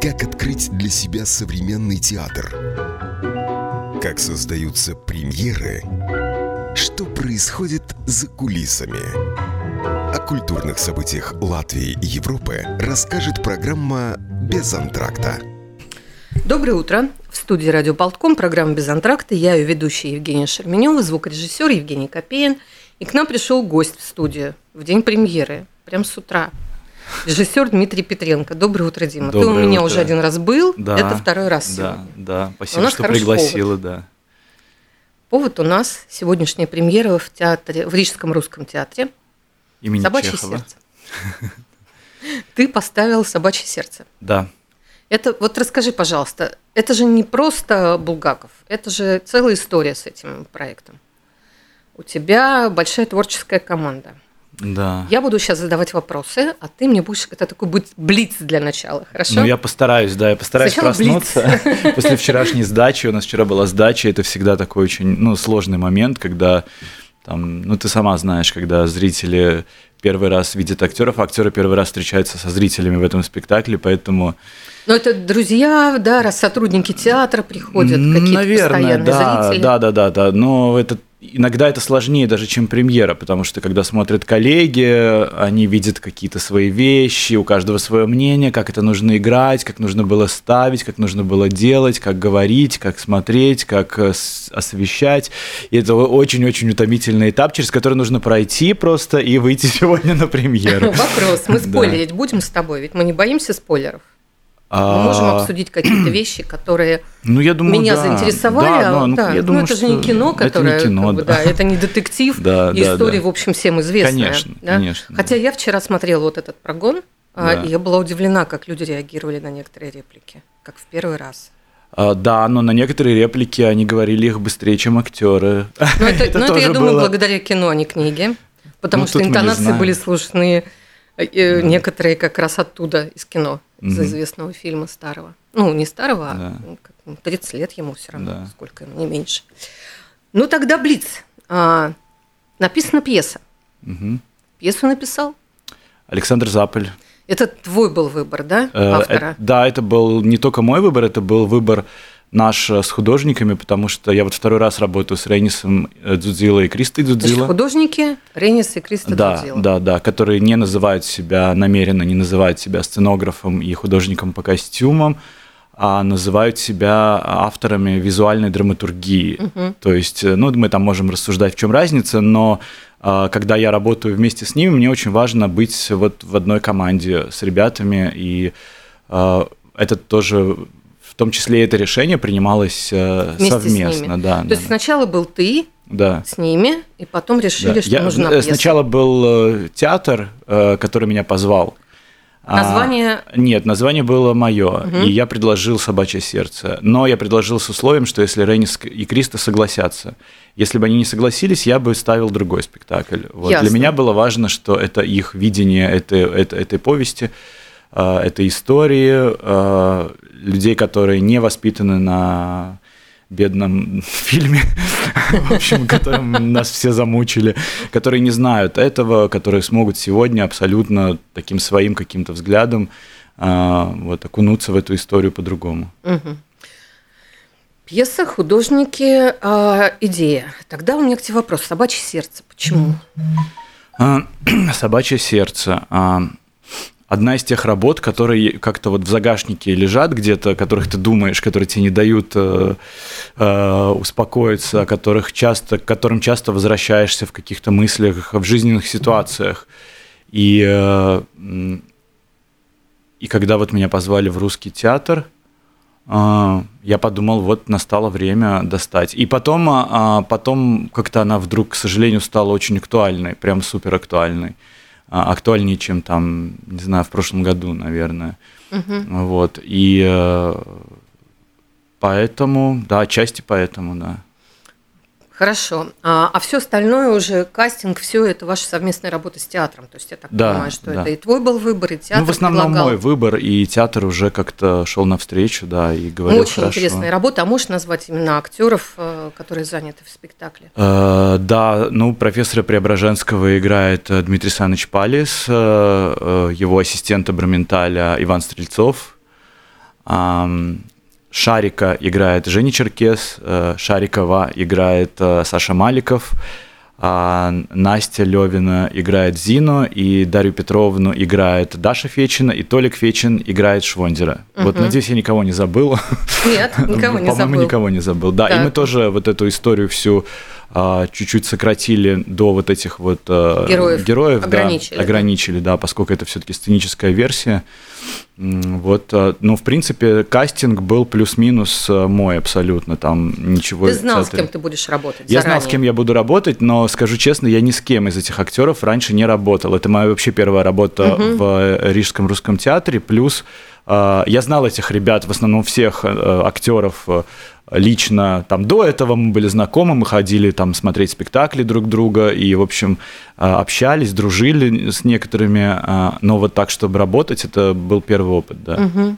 Как открыть для себя современный театр? Как создаются премьеры? Что происходит за кулисами? О культурных событиях Латвии и Европы расскажет программа «Без антракта». Доброе утро. В студии «Радио Болтком» программа «Без антракта». Я ее ведущая Евгения Шерменева, звукорежиссер Евгений Копеин. И к нам пришел гость в студию в день премьеры, прям с утра. Режиссер Дмитрий Петренко. Доброе утро, Дима. Доброе Ты у меня утро. уже один раз был, Да, это второй раз Да, сегодня. да. Спасибо, что пригласила, да. Повод у нас сегодняшняя премьера в театре, в Рижском русском театре Имени «Собачье Чехова. сердце». Ты поставил «Собачье сердце». Да. Это вот расскажи, пожалуйста, это же не просто Булгаков, это же целая история с этим проектом. У тебя большая творческая команда. Да. Я буду сейчас задавать вопросы, а ты мне будешь это такой будет блиц для начала, хорошо? Ну, я постараюсь, да, я постараюсь Сначала проснуться. После вчерашней сдачи, у нас вчера была сдача, это всегда такой очень, ну, сложный момент, когда там, ну, ты сама знаешь, когда зрители первый раз видят актеров, а актеры первый раз встречаются со зрителями в этом спектакле, поэтому Ну, это друзья, да, раз сотрудники театра приходят, какие-то Наверное, постоянные да, зрители. да, да, да, да. Но это иногда это сложнее даже, чем премьера, потому что когда смотрят коллеги, они видят какие-то свои вещи, у каждого свое мнение, как это нужно играть, как нужно было ставить, как нужно было делать, как говорить, как смотреть, как э, освещать. И это очень-очень утомительный этап, через который нужно пройти просто и выйти сегодня на премьеру. Вопрос, мы спойлерить будем с тобой, ведь мы не боимся спойлеров. Мы можем А, обсудить какие-то вещи, которые Ну, я думаю, меня да. заинтересовали. Да, а, ну, да. я Ну, думаю, это же не кино, которое, Это не кино, как бы, да. да, это не детектив. Да, и да, история, да. в общем, всем известная. Конечно, да? конечно, Хотя да. я вчера смотрела вот этот прогон, а, Да. и я была удивлена, как люди реагировали на некоторые реплики, как в первый раз. А, Да, но на некоторые реплики они говорили их быстрее, чем актеры. Но это, но это, я тоже думаю, было. благодаря кино, а не книге. Потому Ну, что интонации были слышны э, э, некоторые как раз оттуда, из кино, из известного фильма старого. Ну, не старого, Да. а ну, как, ну, 30 лет ему все равно, Да. сколько ему, не меньше. Ну, тогда Блиц. А, написана пьеса. Мгм. Пьесу написал. Александр Запель. Это твой был выбор, да, Э, автора? э, Да, это был не только мой выбор, это был выбор наш э, с художниками, потому что я вот второй раз работаю с Рейнисом э, Дзудзило и Кристой Значит, Дзудзило. художники Ренис и Криста Да, Дудзило. да, да, которые не называют себя намеренно, не называют себя сценографом и художником по костюмам, а называют себя авторами визуальной драматургии. То есть, э, ну, мы там можем рассуждать, в чем разница, но когда я работаю вместе с ними, мне очень важно быть вот в одной команде с ребятами, и это тоже, том числе это решение принималось э, Вместе совместно. Да, То да, есть сначала был ты да. с ними, и потом решили, Да. что Я- нужна э, пьеса. Сначала был э, театр, который меня позвал. А, Название нет, название было мое, Мгм. и я предложил «Собачье сердце». Но я предложил с условием, что если Рейнис и Криста согласятся. Если бы они не согласились, я бы ставил другой спектакль. Вот. Ясно. Для меня было важно, что это их видение этой, этой, этой повести, этой истории, людей, которые не воспитаны на бедном фильме, в общем, которым нас все замучили, которые не знают этого, которые смогут сегодня абсолютно таким своим каким-то взглядом а, вот окунуться в эту историю по-другому. Мгм. Пьеса, художники, а, идея. Тогда у меня к тебе вопрос. Собачье сердце. Почему? А, Собачье сердце. Одна из тех работ, которые как-то вот в загашнике лежат где-то, которых ты думаешь, которые тебе не дают э, э, успокоиться, которых часто, к которым часто возвращаешься в каких-то мыслях, в жизненных ситуациях. И, э, и когда вот меня позвали в русский театр, а, я подумал, вот настало время достать. И потом, а, а, потом как-то она вдруг, к сожалению, стала очень актуальной, прям супер актуальной. Актуальнее, чем там, не знаю, в прошлом году, наверное. Мгм. Вот. И э, поэтому, да, отчасти поэтому, да. Хорошо. А, все остальное уже, кастинг, все это ваша совместная работа с театром. То есть я так Да, понимаю, что да. это и твой был выбор, и театр ну, в основном предлагал. мой выбор, и театр уже как-то шел навстречу, да, и Ну, говорил очень хорошо. интересная работа. А можешь назвать именно актеров, э, которые заняты в спектакле? Э, Да, ну, профессора Преображенского играет э, Дмитрий Саныч Палис, э, его ассистент Абраменталя Иван Стрельцов. Шарика играет Женя Черкес, э, Шарикова играет э, Саша Маликов, а Настя Левина играет Зину, и Дарью Петровну играет Даша Фечин, и Толик Фечин играет Швондера. Угу. Вот, надеюсь, я никого не забыл. Нет, никого не забыл. По-моему, никого не забыл. Да, и мы тоже вот эту историю всю чуть-чуть сократили до вот этих вот а, героев, героев ограничили, да, ограничили, да, поскольку это все-таки сценическая версия. Вот, а, ну, в принципе, кастинг был плюс-минус мой абсолютно, там ничего... Ты знал, с кем ты будешь работать Я знал, с кем я буду работать, но, скажу честно, я ни с кем из этих актеров раньше не работал. Это моя вообще первая работа угу. в Рижском русском театре, плюс я знал этих ребят, в основном всех актеров лично там до этого мы были знакомы, мы ходили там смотреть спектакли друг друга и, в общем, а, общались, дружили с некоторыми, а, но вот так, чтобы работать, это был первый опыт, да. Угу.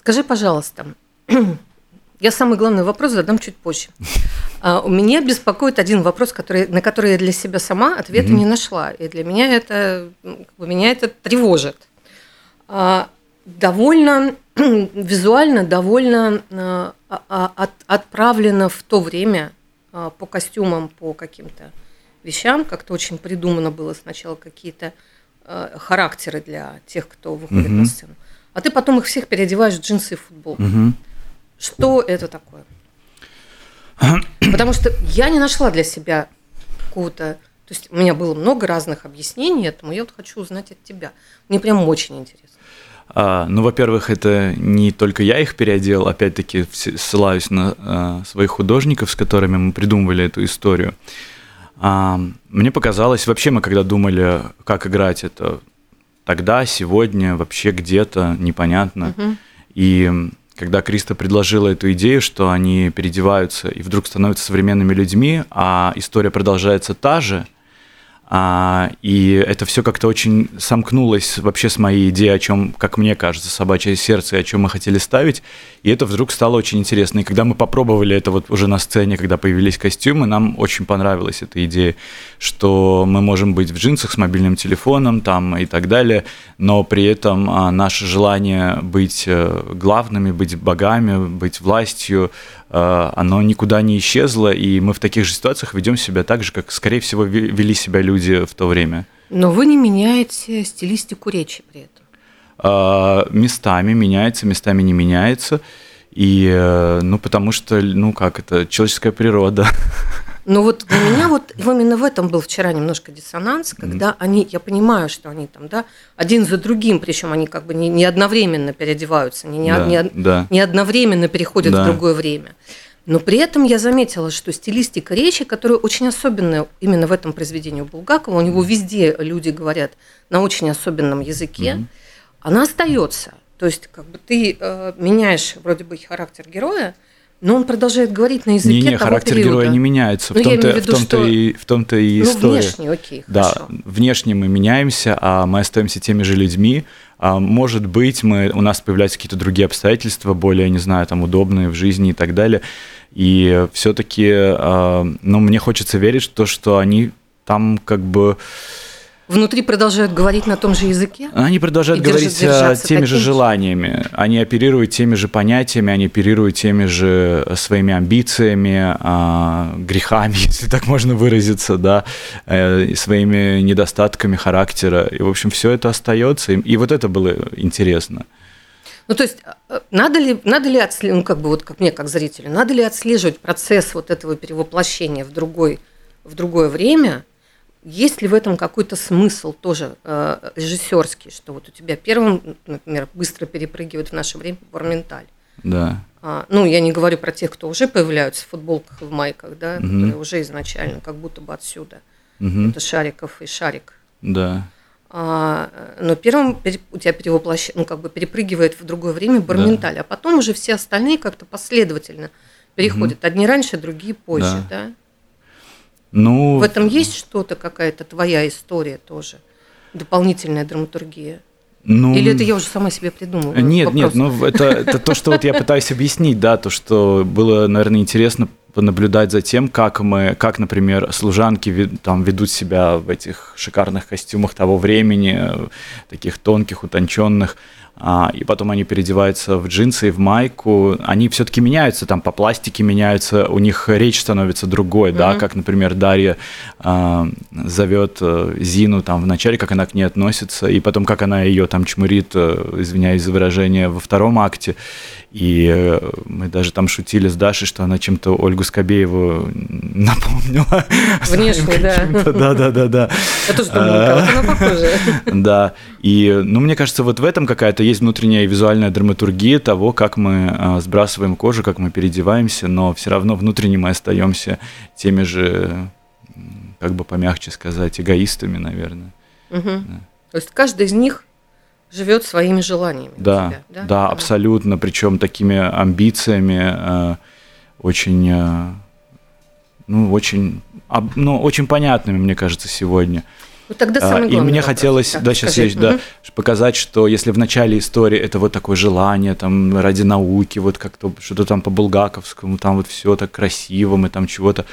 Скажи, пожалуйста, я самый главный вопрос задам чуть позже. А, у меня беспокоит один вопрос, который, на который я для себя сама ответа mm не нашла, и для меня это меня это тревожит. Довольно визуально довольно э, от, отправлено в то время э, по костюмам, по каким-то вещам. Как-то очень придумано было сначала какие-то э, характеры для тех, кто выходит угу. на сцену. А ты потом их всех переодеваешь в джинсы и футбол. Угу. Что это такое? Потому что я не нашла для себя какого-то... То есть у меня было много разных объяснений этому, я вот хочу узнать от тебя. Мне прям очень интересно. А, ну, во-первых, это не только я их переодел, опять-таки ссылаюсь на а, своих художников, с которыми мы придумывали эту историю. А, мне показалось, вообще мы когда думали, как играть это тогда, сегодня, вообще где-то, непонятно. Угу. И когда Криста предложила эту идею, что они переодеваются и вдруг становятся современными людьми, а история продолжается та же – а, и это все как-то очень сомкнулось вообще с моей идеей, о чем, как мне кажется, собачье сердце, о чем мы хотели ставить. И это вдруг стало очень интересно. И когда мы попробовали это вот уже на сцене, когда появились костюмы, нам очень понравилась эта идея, что мы можем быть в джинсах с мобильным телефоном там и так далее, но при этом а, наше желание быть э, главными, быть богами, быть властью, оно никуда не исчезло, и мы в таких же ситуациях ведем себя так же, как, скорее всего, вели себя люди в то время. Но вы не меняете стилистику речи при этом. А, местами меняется, местами не меняется. И, э, ну, потому что, ну, как это, человеческая природа. Ну вот для меня вот именно в этом был вчера немножко диссонанс, когда mm-hmm. они, я понимаю, что они там, да, один за другим, причем они как бы не, не одновременно переодеваются, не, не, да, не, да. не одновременно переходят да. в другое время. Но при этом я заметила, что стилистика речи, которая очень особенная именно в этом произведении у Булгакова, у него везде люди говорят на очень особенном языке, mm-hmm. она остается. То есть как бы ты э, меняешь вроде бы характер героя, но он продолжает говорить на языке не, не, того характер периода. героя не меняется. В ну, том-то, в том-то, что... и, в том-то и ну, история. внешне, окей, Да, хорошо. внешне мы меняемся, а мы остаемся теми же людьми. А может быть, мы, у нас появляются какие-то другие обстоятельства, более, не знаю, там, удобные в жизни и так далее. И все-таки, а, ну, мне хочется верить, что, что они там как бы внутри продолжают говорить на том же языке? Они продолжают говорить теми таким? же желаниями. Они оперируют теми же понятиями, они оперируют теми же своими амбициями, а, грехами, если так можно выразиться, да, э, своими недостатками характера. И, в общем, все это остается. И вот это было интересно. Ну, то есть, э, надо ли, надо ли отслеживать, ну, как бы вот как мне, как зрителю, надо ли отслеживать процесс вот этого перевоплощения в, другой, в другое время – есть ли в этом какой-то смысл тоже э, режиссерский, что вот у тебя первым, например, быстро перепрыгивает в наше время Варменталь? Да. А, ну, я не говорю про тех, кто уже появляются в футболках и в майках, да, угу. которые уже изначально как будто бы отсюда. Угу. Это Шариков и Шарик. Да. А, но первым у тебя перевоплощение, ну, как бы перепрыгивает в другое время Барменталь, да. а потом уже все остальные как-то последовательно переходят. Угу. Одни раньше, другие позже, да. да? Ну, в этом есть что-то, какая-то твоя история тоже, дополнительная драматургия? Ну, Или это я уже сама себе придумала? Нет, вопрос? нет, ну это, это то, что вот я пытаюсь объяснить, да, то, что было, наверное, интересно понаблюдать за тем, как мы, как, например, служанки там ведут себя в этих шикарных костюмах того времени, таких тонких, утонченных, и потом они переодеваются в джинсы и в майку, они все-таки меняются, там по пластике меняются, у них речь становится другой, mm-hmm. да, как, например, Дарья а, зовет э, Зину там в начале, как она к ней относится, и потом как она ее там чмурит, э, извиняюсь за выражение, во втором акте. И э, мы даже там шутили с Дашей, что она чем-то Ольгу Скобееву напомнила. Внешне, да. Да, да, да, да. Я тоже думала, она похожа. Да. И, ну, мне кажется, вот в этом какая-то есть внутренняя визуальная драматургия того, как мы э, сбрасываем кожу, как мы переодеваемся, но все равно внутренне мы остаемся теми же, как бы помягче сказать, эгоистами, наверное. То есть каждый из них живет своими желаниями. Да, себя, да, да, абсолютно, причем такими амбициями, э, очень, э, ну, очень, об, ну, очень понятными, мне кажется, сегодня. Вот тогда а, самый И мне вопрос, хотелось, да, сейчас есть, угу. да, показать, что если в начале истории это вот такое желание там ради науки, вот как-то что-то там по булгаковскому, там вот все так красиво, мы там чего-то,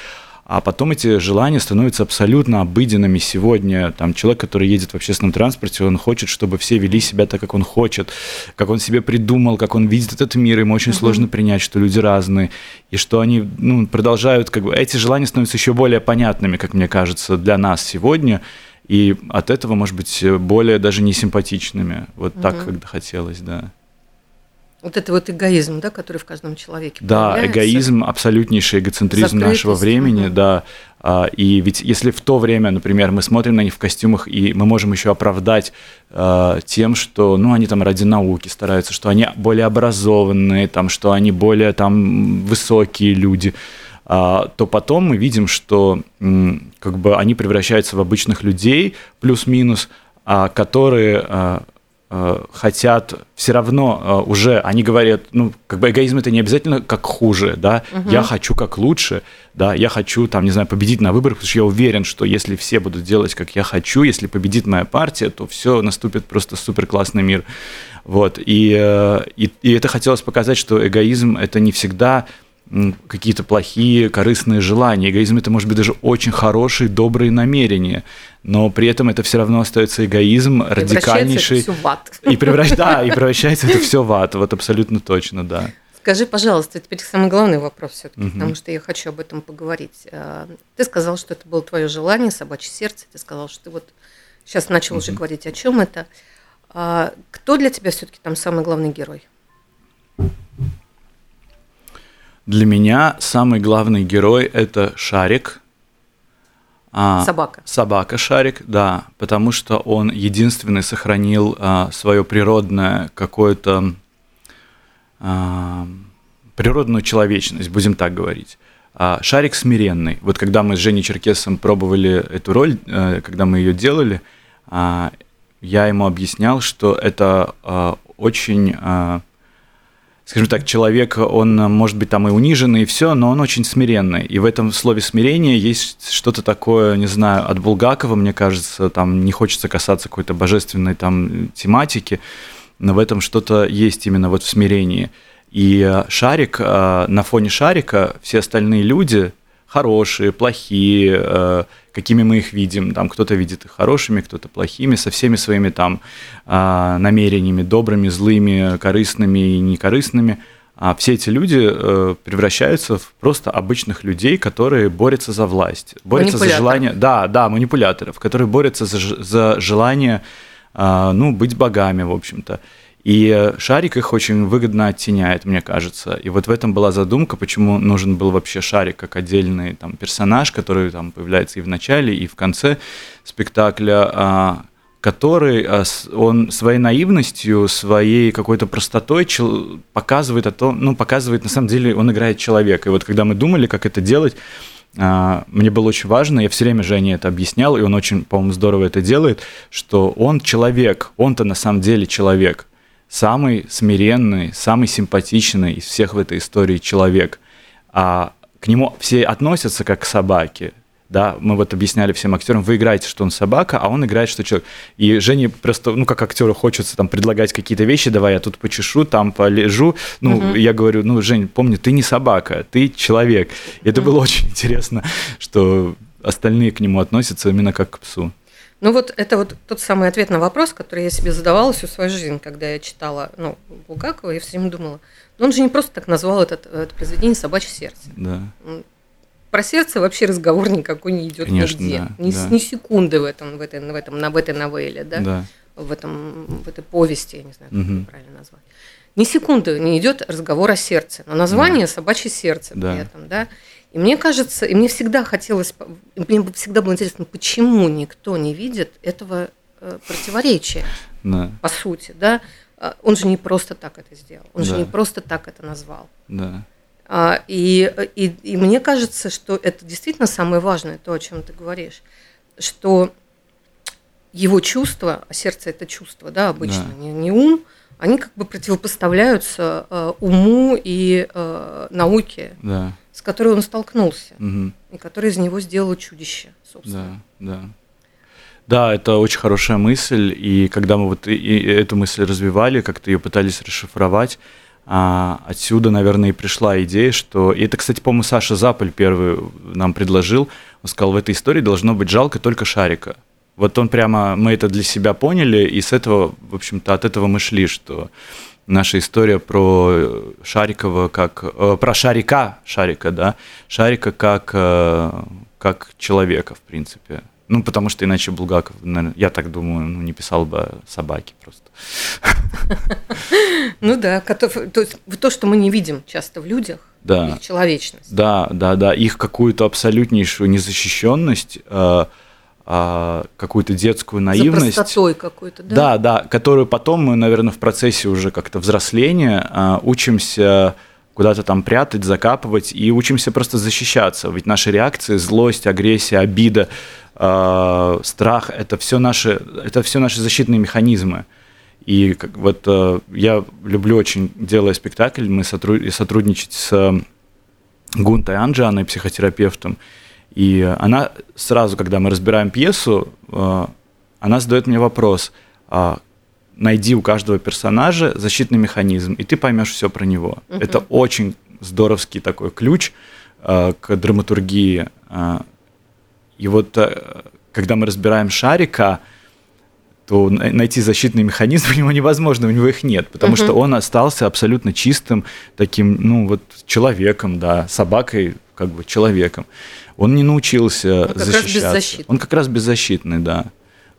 а потом эти желания становятся абсолютно обыденными сегодня. Там человек, который едет в общественном транспорте, он хочет, чтобы все вели себя так, как он хочет, как он себе придумал, как он видит этот мир. Ему очень uh-huh. сложно принять, что люди разные, и что они ну, продолжают, как бы, эти желания становятся еще более понятными, как мне кажется, для нас сегодня. И от этого, может быть, более даже не симпатичными. Вот uh-huh. так, когда хотелось, да. Вот это вот эгоизм, да, который в каждом человеке Да, эгоизм, абсолютнейший эгоцентризм нашего времени, угу. да. А, и ведь если в то время, например, мы смотрим на них в костюмах, и мы можем еще оправдать э, тем, что, ну, они там ради науки стараются, что они более образованные, там, что они более там высокие люди, э, то потом мы видим, что э, как бы они превращаются в обычных людей, плюс-минус, которые хотят все равно э, уже, они говорят, ну, как бы эгоизм это не обязательно как хуже, да, угу. я хочу как лучше, да, я хочу, там, не знаю, победить на выборах, потому что я уверен, что если все будут делать, как я хочу, если победит моя партия, то все наступит просто супер классный мир, вот, и, э, и, и это хотелось показать, что эгоизм это не всегда какие-то плохие, корыстные желания. Эгоизм это может быть даже очень хорошие, добрые намерения, но при этом это все равно остается эгоизм радикальнейший. Это все в ад. И превращ... да, и превращается это все в ад. Вот абсолютно точно, да. Скажи, пожалуйста, теперь самый главный вопрос все-таки, угу. потому что я хочу об этом поговорить. А, ты сказал, что это было твое желание, собачье сердце. Ты сказал, что ты вот сейчас начал угу. уже говорить, о чем это. А, кто для тебя все-таки там самый главный герой? Для меня самый главный герой это Шарик. А, собака. Собака Шарик, да, потому что он единственный сохранил а, свое природное какое-то а, природную человечность, будем так говорить. А, Шарик смиренный. Вот когда мы с Женей Черкесом пробовали эту роль, а, когда мы ее делали, а, я ему объяснял, что это а, очень а, скажем так, человек, он может быть там и униженный, и все, но он очень смиренный. И в этом слове смирение есть что-то такое, не знаю, от Булгакова, мне кажется, там не хочется касаться какой-то божественной там тематики, но в этом что-то есть именно вот в смирении. И э, шарик, э, на фоне шарика все остальные люди, хорошие, плохие, э, какими мы их видим. Там кто-то видит их хорошими, кто-то плохими, со всеми своими там э, намерениями, добрыми, злыми, корыстными и некорыстными. А все эти люди э, превращаются в просто обычных людей, которые борются за власть, борются за желание, да, да, манипуляторов, которые борются за, за желание, ну, быть богами, в общем-то. И шарик их очень выгодно оттеняет, мне кажется. И вот в этом была задумка, почему нужен был вообще шарик как отдельный там, персонаж, который там появляется и в начале, и в конце спектакля, а, который а, он своей наивностью, своей какой-то простотой показывает о том, ну, показывает, на самом деле, он играет человека. И вот когда мы думали, как это делать, а, мне было очень важно, я все время Жене это объяснял, и он очень, по-моему, здорово это делает, что он человек, он-то на самом деле человек самый смиренный, самый симпатичный из всех в этой истории человек. А к нему все относятся как к собаке. Да, мы вот объясняли всем актерам, вы играете, что он собака, а он играет, что человек. И Жене просто, ну, как актеру хочется там предлагать какие-то вещи, давай я тут почешу, там полежу. Ну, угу. я говорю, ну, Жень, помни, ты не собака, ты человек. И это угу. было очень интересно, что остальные к нему относятся именно как к псу. Ну вот это вот тот самый ответ на вопрос, который я себе задавала всю свою жизнь, когда я читала ну, Булгакова, я все время думала, ну он же не просто так назвал этот, это произведение «Собачье сердце». Да. Про сердце вообще разговор никакой не идет Конечно, нигде. да, ни, да. ни секунды в этом, в этой, в этом, в этой новелле, да? Да. В, этом, в этой повести, я не знаю, как это правильно назвать. Ни секунды не идет разговор о сердце. Но название «Собачье сердце» Да. при этом, да? И мне кажется, и мне всегда хотелось, мне всегда было интересно, почему никто не видит этого э, противоречия, Да. по сути, да? А, Он же не просто так это сделал, он же Да. не просто так это назвал. Да. А, И, и, и мне кажется, что это действительно самое важное, то, о чем ты говоришь, что его чувства, а сердце это чувство, да, обычно, Да. не, не ум, они как бы противопоставляются э, уму и э, науке, Да. С которой он столкнулся, Мгм. и которая из него сделала чудище, собственно. Да, да. Да, это очень хорошая мысль, и когда мы вот и, и эту мысль развивали, как-то ее пытались расшифровать, а, отсюда, наверное, и пришла идея, что... И это, кстати, по-моему, Саша Заполь первый нам предложил. Он сказал, в этой истории должно быть жалко только Шарика. Вот он прямо, мы это для себя поняли, и с этого, в общем-то, от этого мы шли, что наша история про Шарикова как... э, про Шарика, Шарика, да, Шарика как, э, как человека, в принципе. Ну, потому что иначе Булгаков, наверное, я так думаю, ну, не писал бы о собаке просто. Ну да, котов- то есть то, что мы не видим часто в людях, Да. их человечность. Да, да, да, их какую-то абсолютнейшую незащищенность, э, а, какую-то детскую наивность. За простотой какой-то, да? Да, да, которую потом мы, наверное, в процессе уже как-то взросления а, учимся куда-то там прятать, закапывать и учимся просто защищаться. Ведь наши реакции, злость, агрессия, обида, а, страх это все наши, это все наши защитные механизмы. И как, вот э, я люблю очень, делая спектакль, мы сотруд- сотрудничать с э, Гунтой Анджаной, психотерапевтом. И она сразу, когда мы разбираем пьесу, э, она задает мне вопрос, а, найди у каждого персонажа защитный механизм, и ты поймешь все про него. Мгм. Это очень здоровский такой ключ э, к драматургии. Э, И вот когда мы разбираем Шарика, то на- найти защитный механизм у него невозможно, у него их нет, потому Мгм. что он остался абсолютно чистым таким, ну вот человеком, да, собакой, как бы человеком. Он не научился как раз защищаться. Он как раз беззащитный, да.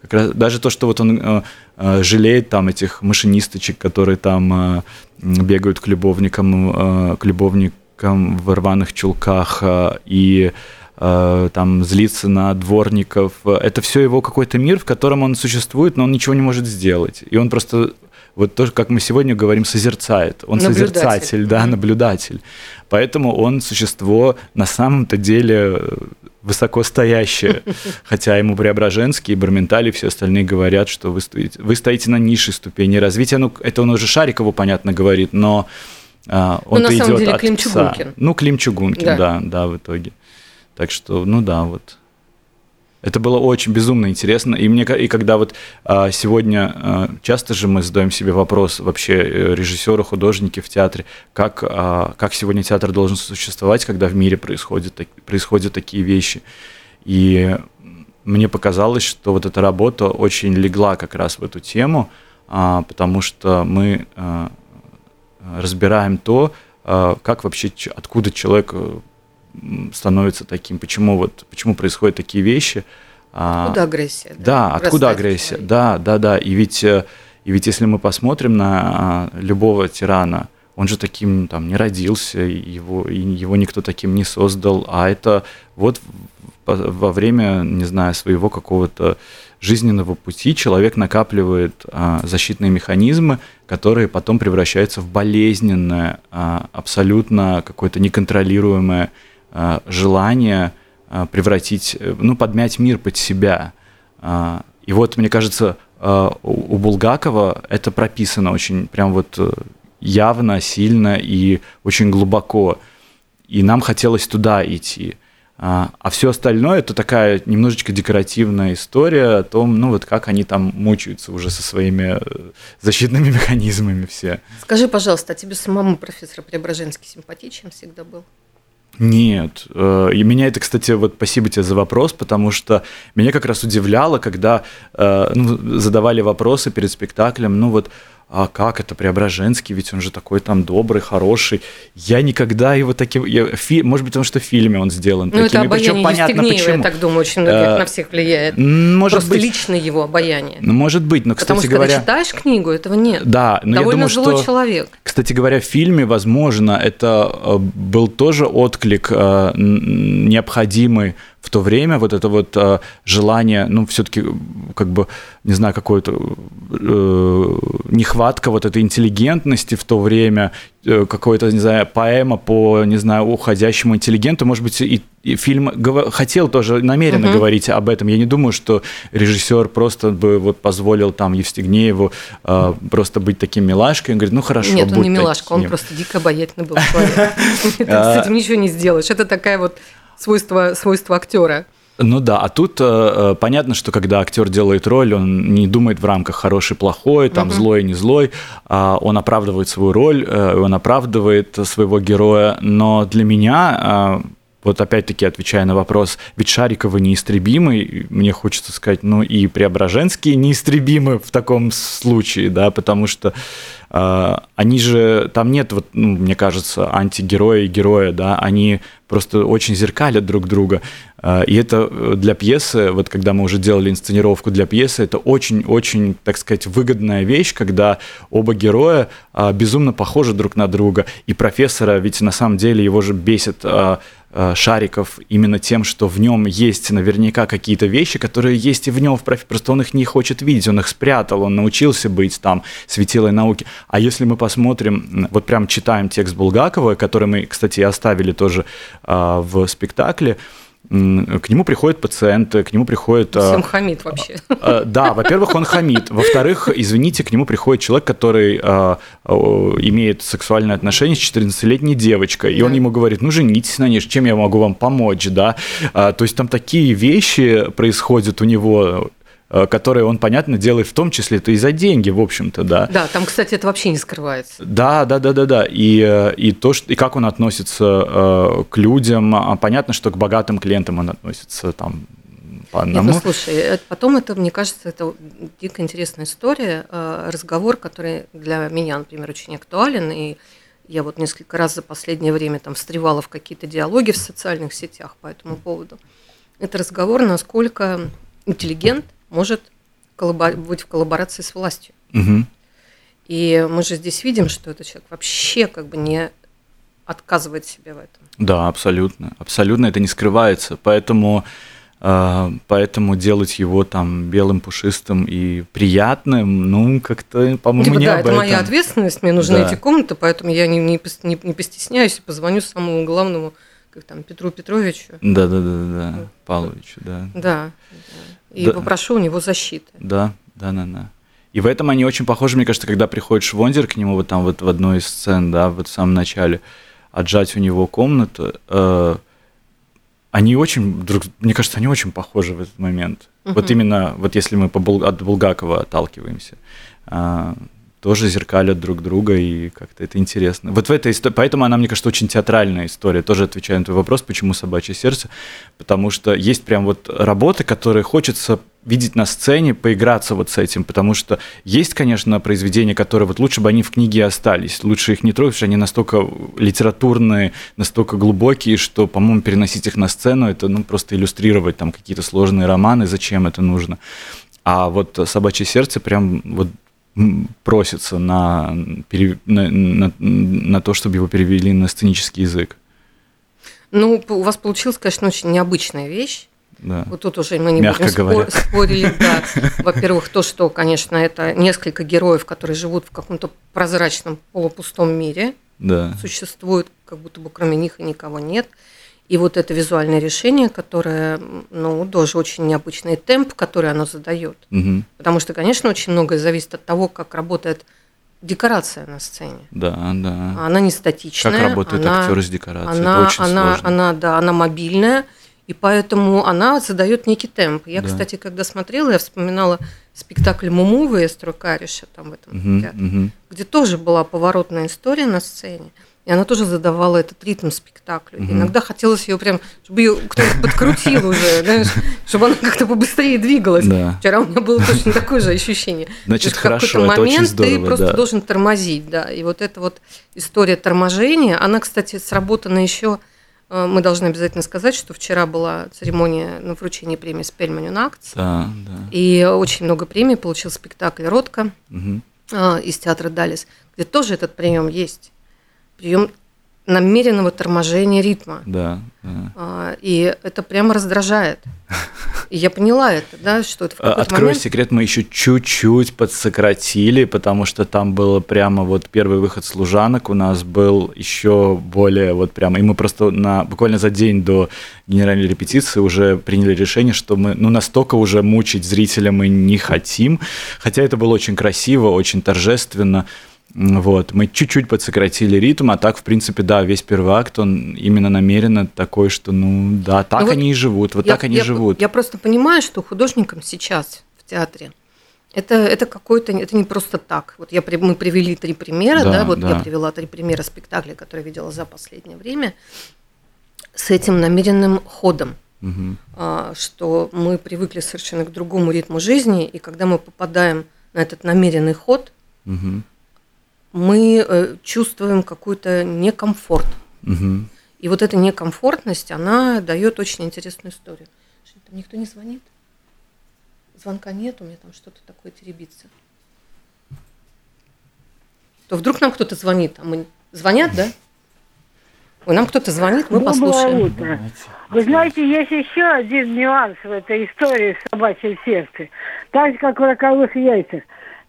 Как раз, даже то, что вот он э, э, жалеет там этих машинисточек, которые там э, бегают к любовникам, э, к любовникам в рваных чулках э, и э, там злится на дворников. Это все его какой-то мир, в котором он существует, но он ничего не может сделать. И он просто вот то, как мы сегодня говорим, созерцает. Он Наблюдатель. созерцатель, да, наблюдатель. Поэтому он существо на самом-то деле э, высокостоящее. Хотя ему Преображенский, Барменталь и все остальные говорят, что вы стоите, вы стоите на низшей ступени развития. Ну, это он уже Шарикову, понятно, говорит, но а, Ну, на самом идет деле от Клим пса. Чугункин. Ну, Клим Чугункин, Да. да. да, в итоге. Так что, ну да, вот. Это было очень безумно интересно. И мне и когда вот а, сегодня а, часто же мы задаем себе вопрос вообще э, режиссеры, художники в театре, как, а, как сегодня театр должен существовать, когда в мире происходят, так- происходят такие вещи. И мне показалось, что вот эта работа очень легла как раз в эту тему, а, потому что мы а, разбираем то, а, как вообще, откуда человек э, становится таким, почему вот, почему происходят такие вещи. А, Откуда агрессия? да, откуда Растает в агрессия? человеке. Да, да, да. И ведь, э, и ведь если мы посмотрим на а, любого тирана, он же таким там не родился, его, его никто таким не создал, а это вот во время, не знаю, своего какого-то жизненного пути человек накапливает а, защитные механизмы, которые потом превращаются в болезненное, а, абсолютно какое-то неконтролируемое желание а, превратить, э, ну, подмять мир под себя. И вот, мне кажется, у Булгакова это прописано очень прям вот э, явно, сильно и очень глубоко. И нам хотелось туда идти. А, все остальное это такая немножечко декоративная история о том, ну вот как они там мучаются уже со своими э, защитными механизмами все. Скажи, пожалуйста, а тебе самому профессор Преображенский симпатичен всегда был? Нет. Э, и меня это, кстати, вот спасибо тебе за вопрос, потому что меня как раз удивляло, когда э, ну, задавали вопросы перед спектаклем, ну вот а как это Преображенский, ведь он же такой там добрый, хороший. Я никогда его таким... Я, фи, может быть, потому что в фильме он сделан ну, таким. это обаяние понятно, почему. я так думаю, очень многих, а, на всех влияет. Может Просто быть, лично его обаяние. Ну, может быть, но, кстати потому что, говоря... когда читаешь книгу, этого нет. Да, но Довольно я думаю, злой что... человек. Кстати говоря, в фильме, возможно, это э, был тоже отклик э, необходимый в то время вот это вот э, желание, ну, все-таки, как бы, не знаю, какое-то э, нехватка вот этой интеллигентности в то время, э, какой-то, не знаю, поэма по, не знаю, уходящему интеллигенту, может быть, и, и фильм хотел тоже намеренно угу. говорить об этом. Я не думаю, что режиссер просто бы вот позволил там Евстигнееву э, просто быть таким милашкой. Он говорит, ну хорошо, Нет, он не милашка, таким. он просто дико обаятельный был человек. С этим ничего не сделаешь. Это такая вот свойство, свойство актера. Ну да, а тут э, э, понятно, что когда актер делает роль, он не думает в рамках хороший, плохой, там угу. злой, не злой, а он оправдывает свою роль, э, он оправдывает своего героя. Но для меня, э, вот опять-таки отвечая на вопрос, ведь Шариковы неистребимы, мне хочется сказать, ну и Преображенские неистребимы в таком случае, да, потому что а, они же, там нет, вот, ну, мне кажется, антигероя и героя, да, они просто очень зеркалят друг друга. А, и это э, для пьесы, вот когда мы уже делали инсценировку для пьесы, это очень-очень, так сказать, выгодная вещь, когда оба героя а, безумно похожи друг на друга. И профессора, ведь на самом деле его же бесит Шариков именно тем, что в нем есть наверняка какие-то вещи, которые есть и в нем, просто он их не хочет видеть, он их спрятал, он научился быть там светилой науки. А если мы посмотрим, вот прям читаем текст Булгакова, который мы, кстати, оставили тоже э, в спектакле, к нему приходят пациенты, к нему приходит... А, Всем хамит вообще. А, да, во-первых, он хамит. Во-вторых, извините, к нему приходит человек, который имеет сексуальные отношения с 14-летней девочкой. И он ему говорит, ну, женитесь на ней, чем я могу вам помочь, да? То есть там такие вещи происходят у него которые он, понятно, делает в том числе это и за деньги, в общем-то, да. Да, там, кстати, это вообще не скрывается. Да, да, да, да, да. И, э, и то, что, и как он относится э, к людям, а понятно, что к богатым клиентам он относится там по одному. Нет, ну, слушай, э, потом это, мне кажется, это дико интересная история, разговор, который для меня, например, очень актуален, и я вот несколько раз за последнее время там встревала в какие-то диалоги в социальных сетях по этому поводу. Это разговор, насколько интеллигент – может быть в коллаборации с властью. Угу. И мы же здесь видим, что этот человек вообще как бы не отказывает себе в этом. Да, абсолютно. Абсолютно это не скрывается. Поэтому, э, поэтому делать его там белым, пушистым и приятным, ну, как-то, по-моему, типа, не да, об это этом. моя ответственность, мне нужны да. эти комнаты, поэтому я не, не, не, не постесняюсь и позвоню самому главному как там, Петру Петровичу. Да, да, да, да, да. Павловичу, да. Да. И да. попрошу у него защиты. Да, да, да, да. И в этом они очень похожи, мне кажется, когда приходит Швондер к нему вот там вот в одной из сцен, да, вот в самом начале, отжать у него комнату, э, они очень, друг, мне кажется, они очень похожи в этот момент. Угу. Вот именно, вот если мы по, от Булгакова отталкиваемся. Э, тоже зеркалят друг друга, и как-то это интересно. Вот в этой истории, поэтому она, мне кажется, очень театральная история, тоже отвечая на твой вопрос, почему «Собачье сердце», потому что есть прям вот работы, которые хочется видеть на сцене, поиграться вот с этим, потому что есть, конечно, произведения, которые вот лучше бы они в книге остались, лучше их не трогать, потому что они настолько литературные, настолько глубокие, что, по-моему, переносить их на сцену, это ну, просто иллюстрировать там какие-то сложные романы, зачем это нужно. А вот «Собачье сердце» прям вот просится на, на, на, на то, чтобы его перевели на сценический язык? Ну, у вас получилась, конечно, очень необычная вещь. Да. Вот тут уже мы не Мягко будем говоря. спорить. Да. Во-первых, то, что, конечно, это несколько героев, которые живут в каком-то прозрачном полупустом мире. Да. Существуют, как будто бы кроме них и никого нет. И вот это визуальное решение, которое, ну, тоже очень необычный темп, который оно задает. Угу. Потому что, конечно, очень многое зависит от того, как работает декорация на сцене. Да, да. Она не статичная. Как работает она, актер с декорацией. Она, Это очень она, сложно. Она, да, она мобильная, и поэтому она задает некий темп. Я, Да. кстати, когда смотрела, я вспоминала спектакль Муму Эстру Кариша там в этом Мгм, театре, мгм. где тоже была поворотная история на сцене. И она тоже задавала этот ритм спектаклю. Мгм. Иногда хотелось ее прям, чтобы ее кто-то подкрутил уже, знаешь, чтобы она как-то побыстрее двигалась. Да. Вчера у меня было точно такое же ощущение. Значит, То есть в какой-то хорошо, момент здорово, ты просто да. должен тормозить, да. И вот эта вот история торможения, она, кстати, сработана еще. э, Мы должны обязательно сказать, что вчера была церемония на вручении премии Спельманю Нактс. Да, да. И очень много премий получил спектакль «Ротко» Мгм. а, из театра Далис, где тоже этот прием есть. Прием намеренного торможения ритма. Да, да. А, И это прямо раздражает. И я поняла это, да, что это в Открою момент... секрет, мы еще чуть-чуть подсократили, потому что там было прямо вот первый выход служанок у нас был еще более вот прямо, и мы просто на буквально за день до генеральной репетиции уже приняли решение, что мы ну настолько уже мучить зрителя мы не хотим, хотя это было очень красиво, очень торжественно. Вот, мы чуть-чуть подсократили ритм, а так, в принципе, да, весь первый акт, он именно намеренно такой, что, ну, да, так Ну вот они и живут, вот Я- так они я- живут. Я просто понимаю, что художникам сейчас в театре это, это какой-то, это не просто так. Вот я, мы привели три примера, Да, да, вот да. я привела три примера спектаклей, которые видела за последнее время, с этим намеренным ходом. А, что мы привыкли совершенно к другому ритму жизни, и когда мы попадаем на этот намеренный ход, Мгм. Мы э, чувствуем какой-то некомфорт. Мгм. И вот эта некомфортность, она дает очень интересную историю. Что, Там никто не звонит? Звонка нет, у меня там что-то такое теребится. То вдруг нам кто-то звонит, а мы звонят, да? Ой, нам кто-то звонит, мы Доброе послушаем. утро. Вы знаете, есть еще один нюанс в этой истории с собачьим сердцем. Так же, как в роковых яйцах.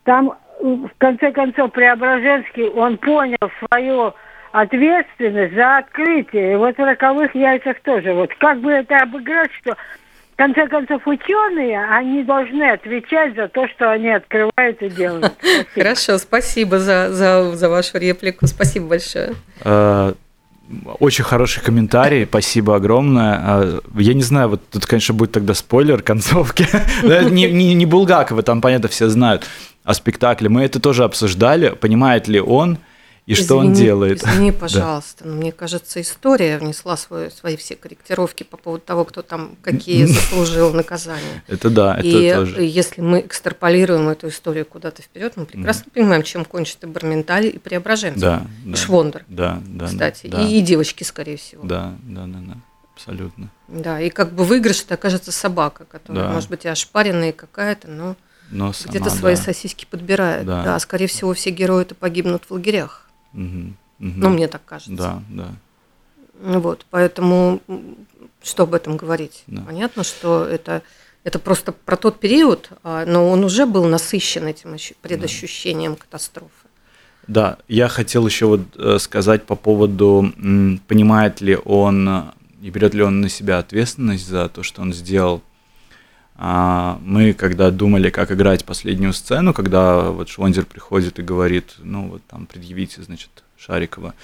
Там, в конце концов, Преображенский, он понял свою ответственность за открытие. И вот в роковых яйцах тоже. Вот как бы это обыграть, что в конце концов ученые, они должны отвечать за то, что они открывают и делают. Спасибо. Хорошо, спасибо за, за, за вашу реплику. Спасибо большое. Э, Очень хороший комментарий, спасибо огромное. Э, Я не знаю, вот тут, конечно, будет тогда спойлер концовки. Не, не, не Булгакова, там, понятно, все знают о спектакле. Мы это тоже обсуждали, понимает ли он и что он Извини- делает. Извини, пожалуйста, но мне кажется, история внесла свой, свои все корректировки по поводу того, кто там какие заслужил наказания. Это да, это И тоже. если мы экстраполируем эту историю куда-то вперед, мы прекрасно понимаем, чем кончит и Барменталь, и Преображенский, Да, и да, Швондер, да, да, кстати, да, и, и девочки, скорее всего. да, да, да, да, абсолютно. Да, и как бы выигрыш это окажется собака, которая, Да. может быть, и ошпаренная какая-то, но Но сама, где-то свои да. сосиски подбирает. Да. Да. скорее всего, все герои-то погибнут в лагерях. Мгм, мгм. Ну, мне так кажется. Да, да. Ну Вот, поэтому что об этом говорить? Да. Понятно, что это, это просто про тот период, а, но он уже был насыщен этим ощу- предощущением катастрофы. Да, я хотел еще вот э, сказать по поводу, понимает ли он э, и берет ли он на себя ответственность за то, что он сделал. А, Мы, когда думали, как играть последнюю сцену, когда вот Швондер приходит и говорит, ну вот там предъявите, значит, Шарикова,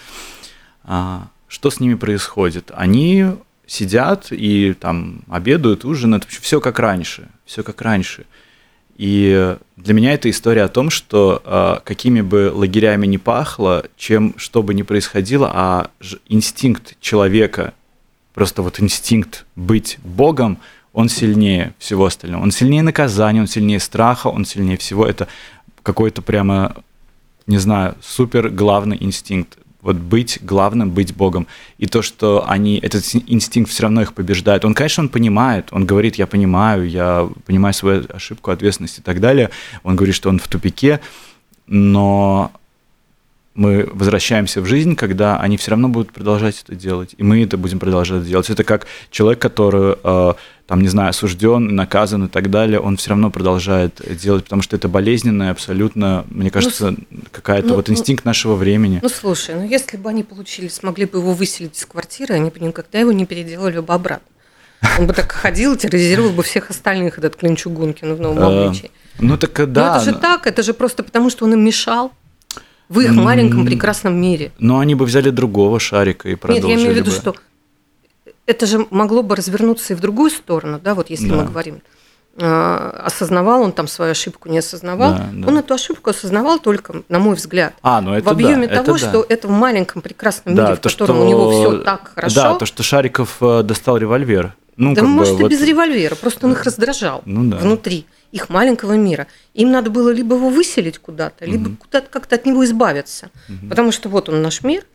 а, что с ними происходит? Они сидят и там обедают, ужинают, все как раньше, все как раньше. И для меня это история о том, что э, какими бы лагерями ни пахло, чем что бы ни происходило, а инстинкт человека, просто вот инстинкт быть Богом, он сильнее всего остального. Он сильнее наказания, он сильнее страха, он сильнее всего. Это какой-то прямо, не знаю, супер главный инстинкт. Вот быть главным, быть Богом. И то, что они, этот инстинкт все равно их побеждает. Он, конечно, он понимает, он говорит, я понимаю, я понимаю свою ошибку, ответственность и так далее. Он говорит, что он в тупике, но мы возвращаемся в жизнь, когда они все равно будут продолжать это делать, и мы это будем продолжать делать. Это как человек, который, э, там, не знаю, осужден, наказан и так далее, он все равно продолжает делать, потому что это болезненное абсолютно, мне кажется, какая-то ну, вот ну, инстинкт нашего времени. Ну слушай, ну если бы они получили, смогли бы его выселить из квартиры, они бы никогда его не переделали бы обратно. Он бы так ходил, терроризировал бы всех остальных, этот Клим Чугункин в новом Э, обличии. Ну так э, Но да. это же но- так, это же просто потому, что он им мешал в их маленьком прекрасном мире. Но они бы взяли другого шарика и Нет, продолжили я имею в виду, бы. что это же могло бы развернуться и в другую сторону, да, вот если Да. мы говорим э, осознавал он там свою ошибку, не осознавал. Да, да. Он эту ошибку осознавал только, на мой взгляд, А, ну это в объеме да, того, это да. что это в маленьком прекрасном Да, мире, в то, котором что- у него все так хорошо. Да, то, что Шариков э, достал револьвер. Ну, да как бы может и вот- без револьвера, просто он их раздражал Ну да. внутри их маленького мира. Им надо было либо его выселить куда-то, либо куда-то как-то от него избавиться. Потому что вот он наш мир,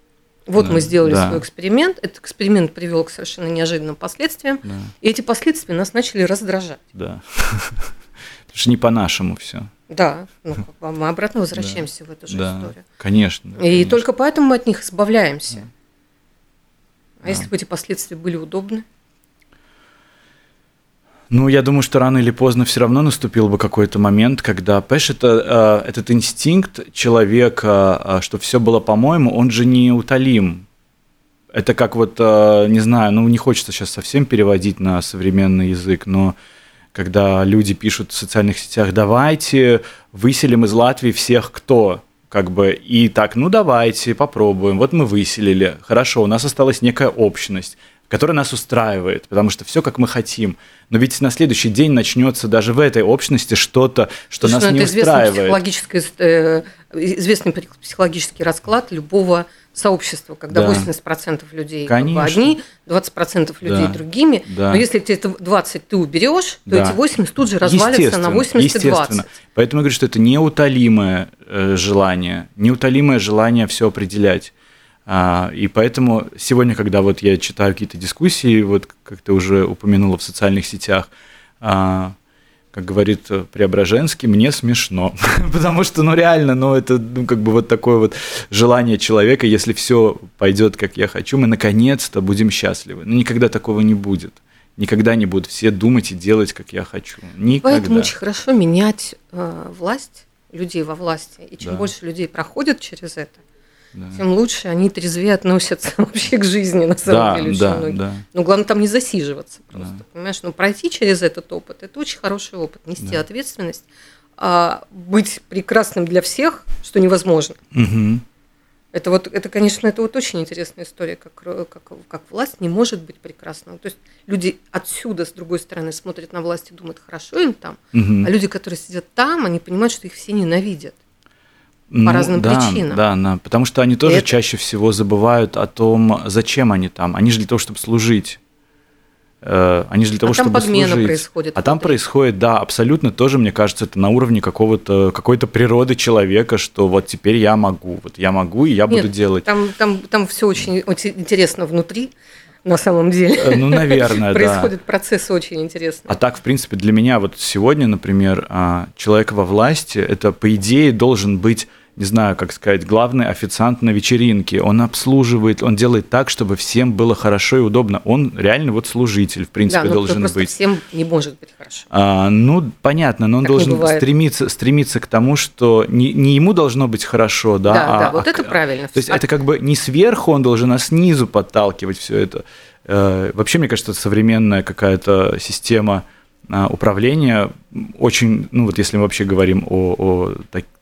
вот Да, мы сделали да. свой эксперимент, этот эксперимент привел к совершенно неожиданным последствиям, Да. и эти последствия нас начали раздражать. Да. Потому что не по-нашему все. Да, ну мы обратно возвращаемся в эту же Да, историю. конечно. И конечно. только поэтому мы от них избавляемся. А если бы эти последствия были удобны? Ну, я думаю, что рано или поздно все равно наступил бы какой-то момент, когда, понимаешь, это, э, этот инстинкт человека, э, что все было по-моему, он же не утолим. Это как вот, э, не знаю, ну не хочется сейчас совсем переводить на современный язык, но когда люди пишут в социальных сетях, давайте выселим из Латвии всех, кто, как бы, и так, ну давайте, попробуем, вот мы выселили, хорошо, у нас осталась некая общность, которая нас устраивает, потому что все как мы хотим. Но ведь на следующий день начнется даже в этой общности что-то, что Слушай, нас ну, не это устраивает. психологический, э, известный психологический расклад любого сообщества, когда Да. 80% людей как бы Конечно. одни, 20% людей Да. другими. Да. Но если ты это 20 ты уберешь, то Да. эти 80 тут же развалятся на Естественно, 80 и 20. естественно. Поэтому я говорю, что это неутолимое э, желание, неутолимое желание все определять. А, и поэтому сегодня, когда вот я читаю какие-то дискуссии, вот как ты уже упомянула в социальных сетях, а, как говорит э, Преображенский, мне смешно. Потому что, ну реально, ну это ну, как бы вот такое вот желание человека, если все пойдет, как я хочу, мы наконец-то будем счастливы. Но никогда такого не будет. Никогда не будут все думать и делать, как я хочу. Никогда. Поэтому очень хорошо менять э, власть, людей во власти. И чем Да. больше людей проходят через это, Да. тем лучше они трезвее относятся вообще к жизни, на самом Да, деле, очень да, многие. да. Но главное там не засиживаться просто, Да. понимаешь? Но пройти через этот опыт, это очень хороший опыт, нести Да. ответственность, а быть прекрасным для всех, что невозможно. Мгм. Это вот, это, конечно, это вот очень интересная история, как, ро- как, как власть не может быть прекрасной. То есть люди отсюда, с другой стороны, смотрят на власть и думают, хорошо им там, Мгм. а люди, которые сидят там, они понимают, что их все ненавидят. Ну, разным да, причинам. Да, да, потому что они тоже это- чаще всего забывают о том, зачем они там. Они же для того, чтобы служить. Э, Они же для того, а там чтобы подмена служить. происходит. А там внутри. происходит, да, абсолютно тоже, мне кажется, это на уровне какого-то какой-то природы человека, что вот теперь я могу, вот я могу и я буду Нет, делать. Там, там, там все очень, очень интересно внутри, на самом деле. Э, Ну, наверное, да. Происходят процессы очень интересные. А так, в принципе, для меня вот сегодня, например, а, человек во власти, это, по идее, должен быть, не знаю, как сказать, главный официант на вечеринке. Он обслуживает, он делает так, чтобы всем было хорошо и удобно. Он реально вот служитель, в принципе, да, ну, должен просто быть. всем не может быть хорошо. А, ну, понятно, но он Так должен стремиться, стремиться к тому, что не, не ему должно быть хорошо, да, Да, а, да, вот а это правильно. То есть А- это как бы не сверху он должен, а снизу подталкивать все это. Э, Вообще, мне кажется, современная какая-то система а, управления очень, ну вот если мы вообще говорим о, о так- так- та-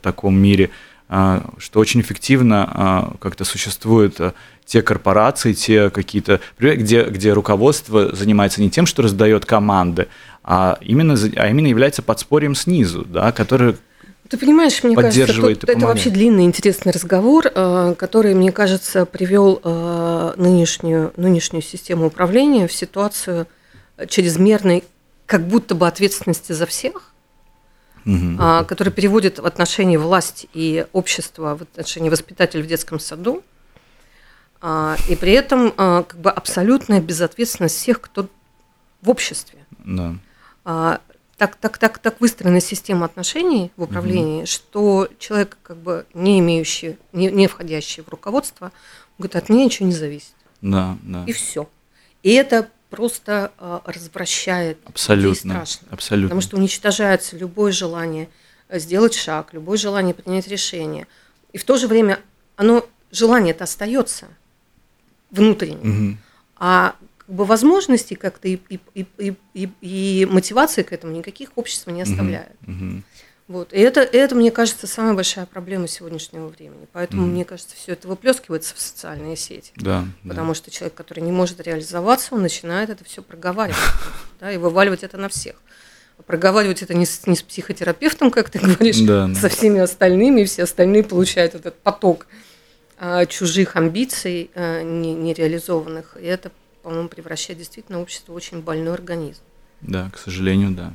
таком мире, а, что очень эффективно а, как-то существуют а, те корпорации, те какие-то, где, где руководство занимается не тем, что раздает команды, а именно, а именно является подспорьем снизу, да, который Ты понимаешь, мне кажется, поддерживает тут- это вообще длинный интересный разговор, который, мне кажется, привел нынешнюю, нынешнюю систему управления в ситуацию чрезмерной, как будто бы ответственности за всех, А, который переводит в отношении власти и общества, в отношении воспитателя в детском саду, а, и при этом а, как бы абсолютная безответственность всех, кто в обществе. да. Так, так, так, так выстроена система отношений в управлении, что человек, как бы не имеющий, не, не входящий в руководство, говорит, от меня ничего не зависит. Да, да. И все. И это просто а, развращает Абсолютно. страшно. Абсолютно. Потому что уничтожается любое желание сделать шаг, любое желание принять решение. И в то же время оно, желание-то остается внутренним. Мгм. А как бы возможностей как-то и, и, и, и, и- мотивации к этому никаких общество не оставляет. Мгм. Вот. И это, это, мне кажется, самая большая проблема сегодняшнего времени. Поэтому, мне кажется, все это выплескивается в социальные сети. Да, да. Потому что человек, который не может реализоваться, он начинает это все проговаривать да, и вываливать это на всех. проговаривать это не с, не с психотерапевтом, как ты говоришь, Да, да. со всеми остальными, и все остальные получают этот поток а, чужих амбиций а, не- нереализованных. И это, по-моему, превращает действительно общество в очень больной организм. Да, к сожалению, да.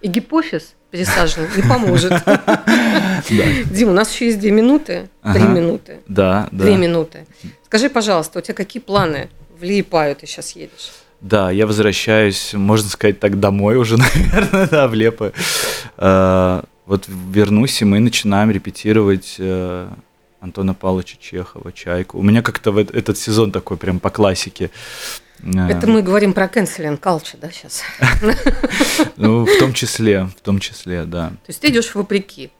И гипофиз пересаженный не поможет. Дим, у нас еще есть две минуты, три минуты, Да, да. две минуты. Скажи, пожалуйста, у тебя какие планы в Лиепаю ты сейчас едешь? Да, я возвращаюсь, можно сказать так, домой уже, наверное, да, в Лепо. Э, Вот вернусь, и мы начинаем репетировать э, Антона Павловича Чехова, «Чайку». У меня как-то этот сезон такой прям по классике. Это мы говорим про canceling culture, да, сейчас? Ну, в том числе, в том числе, да. То есть ты идешь вопреки.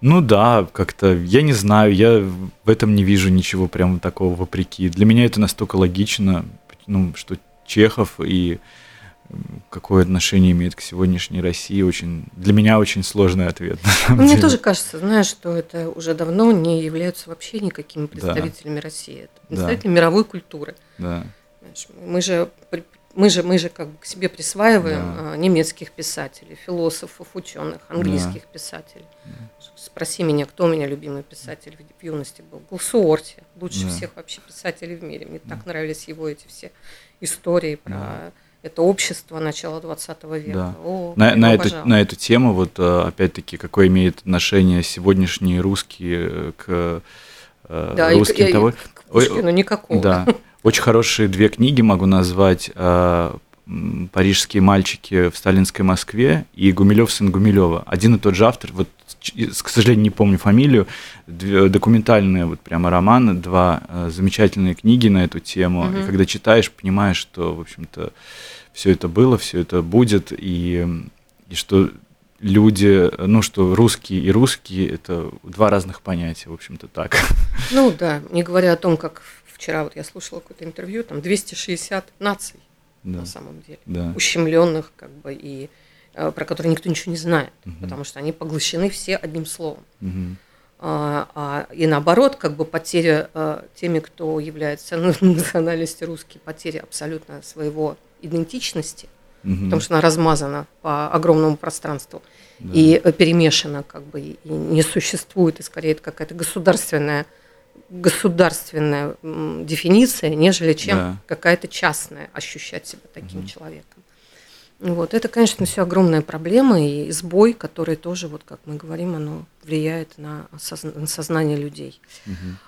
Ну да, как-то, я не знаю, я в этом не вижу ничего прям такого вопреки. Для меня это настолько логично, ну, что Чехов и какое отношение имеет к сегодняшней России, очень, для меня очень сложный ответ. Мне деле. тоже кажется, знаешь, что это уже давно не являются вообще никакими представителями России. Это Да. представители мировой культуры. Да, Мы же, мы же, мы же как бы к себе присваиваем Да. а, немецких писателей, философов, ученых, английских писателей. Спроси меня, кто у меня любимый писатель в юности был. Был Суорти, лучше Да. всех вообще писателей в мире. Мне так нравились его эти все истории про это общество начала 20 века. Да. О, На, на, эту, на эту тему, вот э, опять-таки, какое имеет отношение сегодняшние русские к э, Да, и к- русским и- того. к Ой, Пушкину никакого. Да. Очень хорошие две книги могу назвать. э, «Парижские мальчики в сталинской Москве» и «Гумилев сын Гумилева». Один и тот же автор, вот, к сожалению, не помню фамилию, две- документальные вот прямо романы, два э, замечательные книги на эту тему. Мгм. И когда читаешь, понимаешь, что, в общем-то, все это было, все это будет, и, и что люди, ну, что русские и русские – это два разных понятия, в общем-то, так. Ну да, не говоря о том, как вчера вот я слушала какое-то интервью, там 260 наций Да, на самом деле, да. ущемленных, как бы, и э, про которые никто ничего не знает, Мгм. потому что они поглощены все одним словом. Мгм. А, а- и наоборот, как бы потеря э, теми, кто является ну, национальностью русский, потеря абсолютно своего идентичности, Мгм. потому что она размазана по огромному пространству Да. и э, перемешана, как бы, и не существует, и скорее это какая-то государственная государственная дефиниция, нежели чем Да. какая-то частная ощущать себя таким Мгм. человеком. Вот это, конечно, все огромная проблема и сбой, который тоже, вот как мы говорим, оно влияет на, осозна- на сознание людей. Мгм.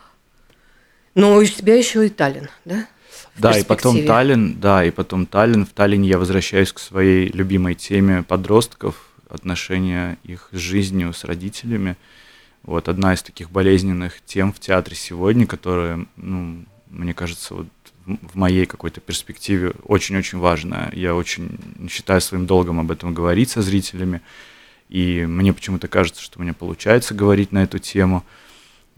Но у тебя еще и Таллин, да? Да, и потом. Таллин, да, и потом Таллин. В Таллине я возвращаюсь к своей любимой теме подростков, отношения их с жизнью, с родителями. Вот одна из таких болезненных тем в театре сегодня, которая, ну, мне кажется, вот в моей какой-то перспективе очень-очень важная. Я очень считаю своим долгом об этом говорить со зрителями. И мне почему-то кажется, что у меня получается говорить на эту тему.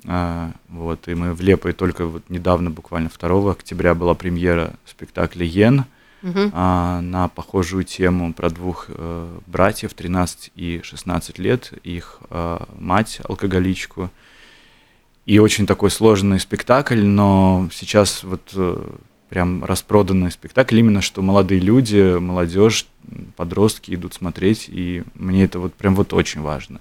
А, вот, и мы в Лепой только вот недавно, буквально 2 октября, была премьера спектакля «Йен» Мгм. а, на похожую тему про двух э, братьев, 13 и 16 лет, их э, мать, алкоголичку. И очень такой сложный спектакль, но сейчас вот э, прям распроданный спектакль, именно что молодые люди, молодежь, подростки идут смотреть, и мне это вот прям вот очень важно.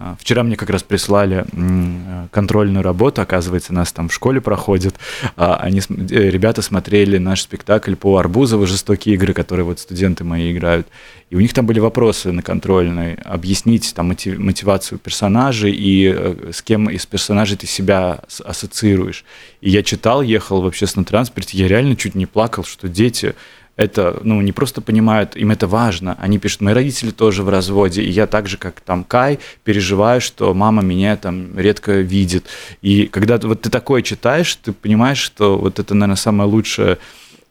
А, Вчера мне как раз прислали э, контрольную работу, оказывается, нас там в школе проходит. А, Они, э, ребята смотрели наш спектакль по Арбузову «Жестокие игры», которые вот студенты мои играют. И у них там были вопросы на контрольной. Объяснить там мотив- мотивацию персонажей и э, с кем из персонажей ты себя ассоциируешь. И я читал, ехал в общественном транспорте, я реально чуть не плакал, что дети это, ну, не просто понимают, им это важно. Они пишут, мои родители тоже в разводе, и я так же, как там Кай, переживаю, что мама меня там редко видит. И когда вот ты такое читаешь, ты понимаешь, что вот это, наверное, самое лучшее.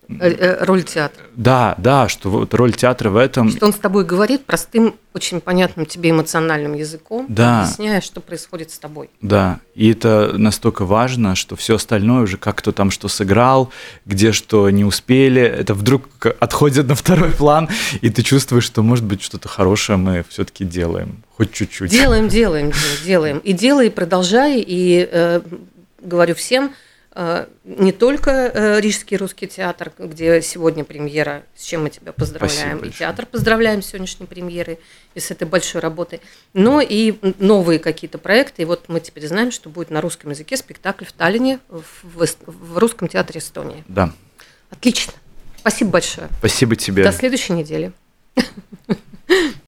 Э, э, Роль театра. Да, да, что вот роль театра в этом. Что он с тобой говорит простым, очень понятным тебе эмоциональным языком, Да. объясняя, что происходит с тобой. Да, и это настолько важно, что все остальное уже, как кто там что сыграл, где что не успели, это вдруг отходит на второй план, и ты чувствуешь, что, может быть, что-то хорошее мы все-таки делаем, хоть чуть-чуть. Делаем, делаем, делаем. И делай, и продолжай. И э, говорю всем, не только э, Рижский русский театр, где сегодня премьера, с чем мы тебя поздравляем, и театр поздравляем с сегодняшней премьерой и с этой большой работой, но и новые какие-то проекты. И вот мы теперь знаем, что будет на русском языке спектакль в Таллине в, в русском театре Эстонии. Да. Отлично. Спасибо большое. Спасибо тебе. До следующей недели.